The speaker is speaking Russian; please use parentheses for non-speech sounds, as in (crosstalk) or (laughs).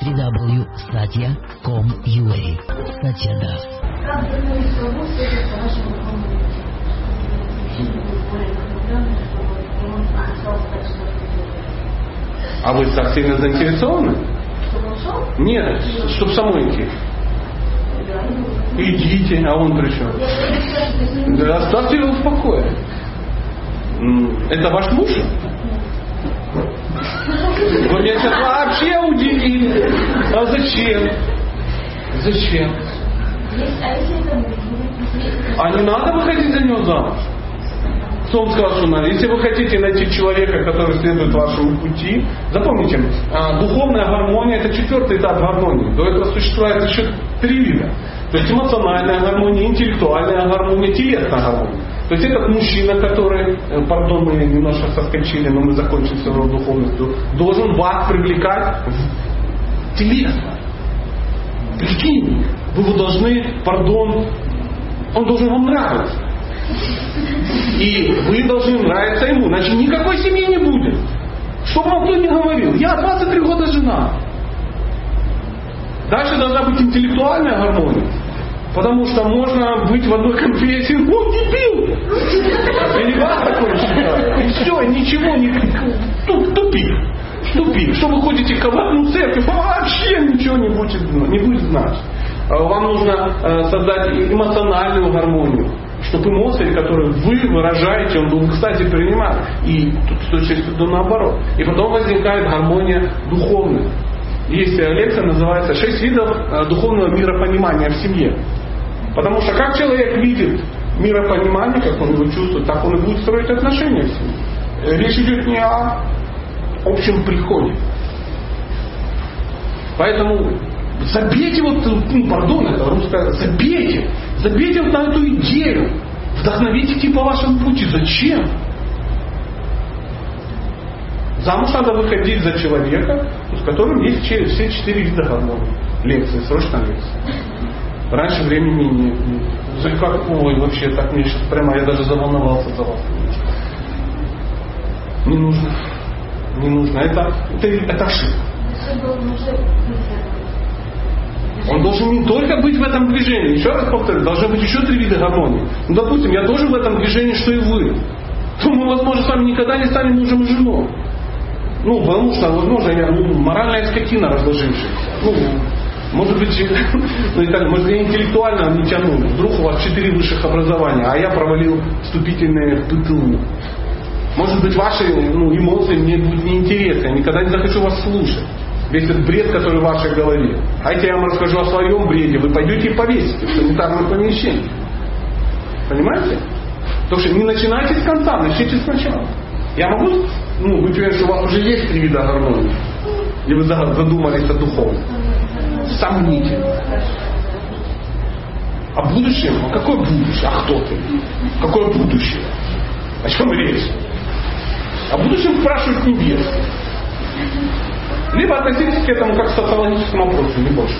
www.satya.com.ua Satya Das. Как следует вашему А вы так сильно заинтересованы? Нет, чтобы самой идти. Идите, а он при чем? Да оставьте его в покое. Это ваш муж? Вы меня сейчас А зачем? Зачем? А не надо выходить за него замуж. Вам сказал, что надо? Если вы хотите найти человека, который следует вашему пути, запомните, а, духовная гармония это четвертый этап гармонии. До этого существует еще три вида. То есть эмоциональная гармония, интеллектуальная гармония, телесная гармония. То есть этот мужчина, который, э, пардон, мы немножко соскочили, но мы закончим все равно духовностью, должен вас привлекать в телесно. Прикинь, вы его должны, пардон, он должен вам нравиться. И вы должны нравиться ему, иначе никакой семьи не будет. Что бы вам кто ни говорил, я 23 года жена. Дальше должна быть интеллектуальная гармония. Потому что можно быть в одной конфессии, ну, дебил! Или вас такое считают. И все, ничего не... Что вы ходите в одну церковь, вообще ничего не будет, не будет знать. А Вам нужно э, создать эмоциональную гармонию чтобы эмоции, которые вы выражаете, он был, кстати, принимает. И тут с точки зрения наоборот. И потом возникает гармония духовная. Есть э, лекция, называется «Шесть видов э, духовного миропонимания в семье». Потому что как человек видит миропонимание, как он его чувствует, так он и будет строить отношения семье. Э, Речь идет не о общем приходе. Поэтому забейте вот, ну, пардон, это русское, забейте, забейте вот на эту идею, вдохновитесь по вашему пути. Зачем? Замуж надо выходить за человека, с которым есть все четыре вида гармонии. Лекции, срочно лекции. Раньше времени нет. За как, ой, вообще так мне сейчас прямо, я даже заволновался за вас. Не нужно. Не нужно. Это, это, это ошибка. Он должен не только быть в этом движении. Еще раз повторю, должны быть еще три вида гармонии. Ну, допустим, я тоже в этом движении, что и вы. То мы, возможно, с вами никогда не станем мужем и женой. Ну, потому что, возможно, я ну, моральная скотина разложившаяся. Ну, может быть, (laughs) ну, и так, может, я интеллектуально не тяну. Вдруг у вас четыре высших образования, а я провалил вступительные ПТУ. Может быть, ваши ну, эмоции мне будут неинтересны, я никогда не захочу вас слушать. Весь этот бред, который в вашей голове. А я вам расскажу о своем бреде, вы пойдете и повесите в санитарном помещении. Понимаете? Потому что не начинайте с конца, начните сначала. Я могу ну, быть уверен, что у вас уже есть три вида гармонии? И вы за- задумались о духовном? Сомнительно. А будущее? А какое будущее? А кто ты? Какое будущее? О чем речь? О будущем спрашивают небес. Либо относитесь к этому как к социологическому опросу, не больше.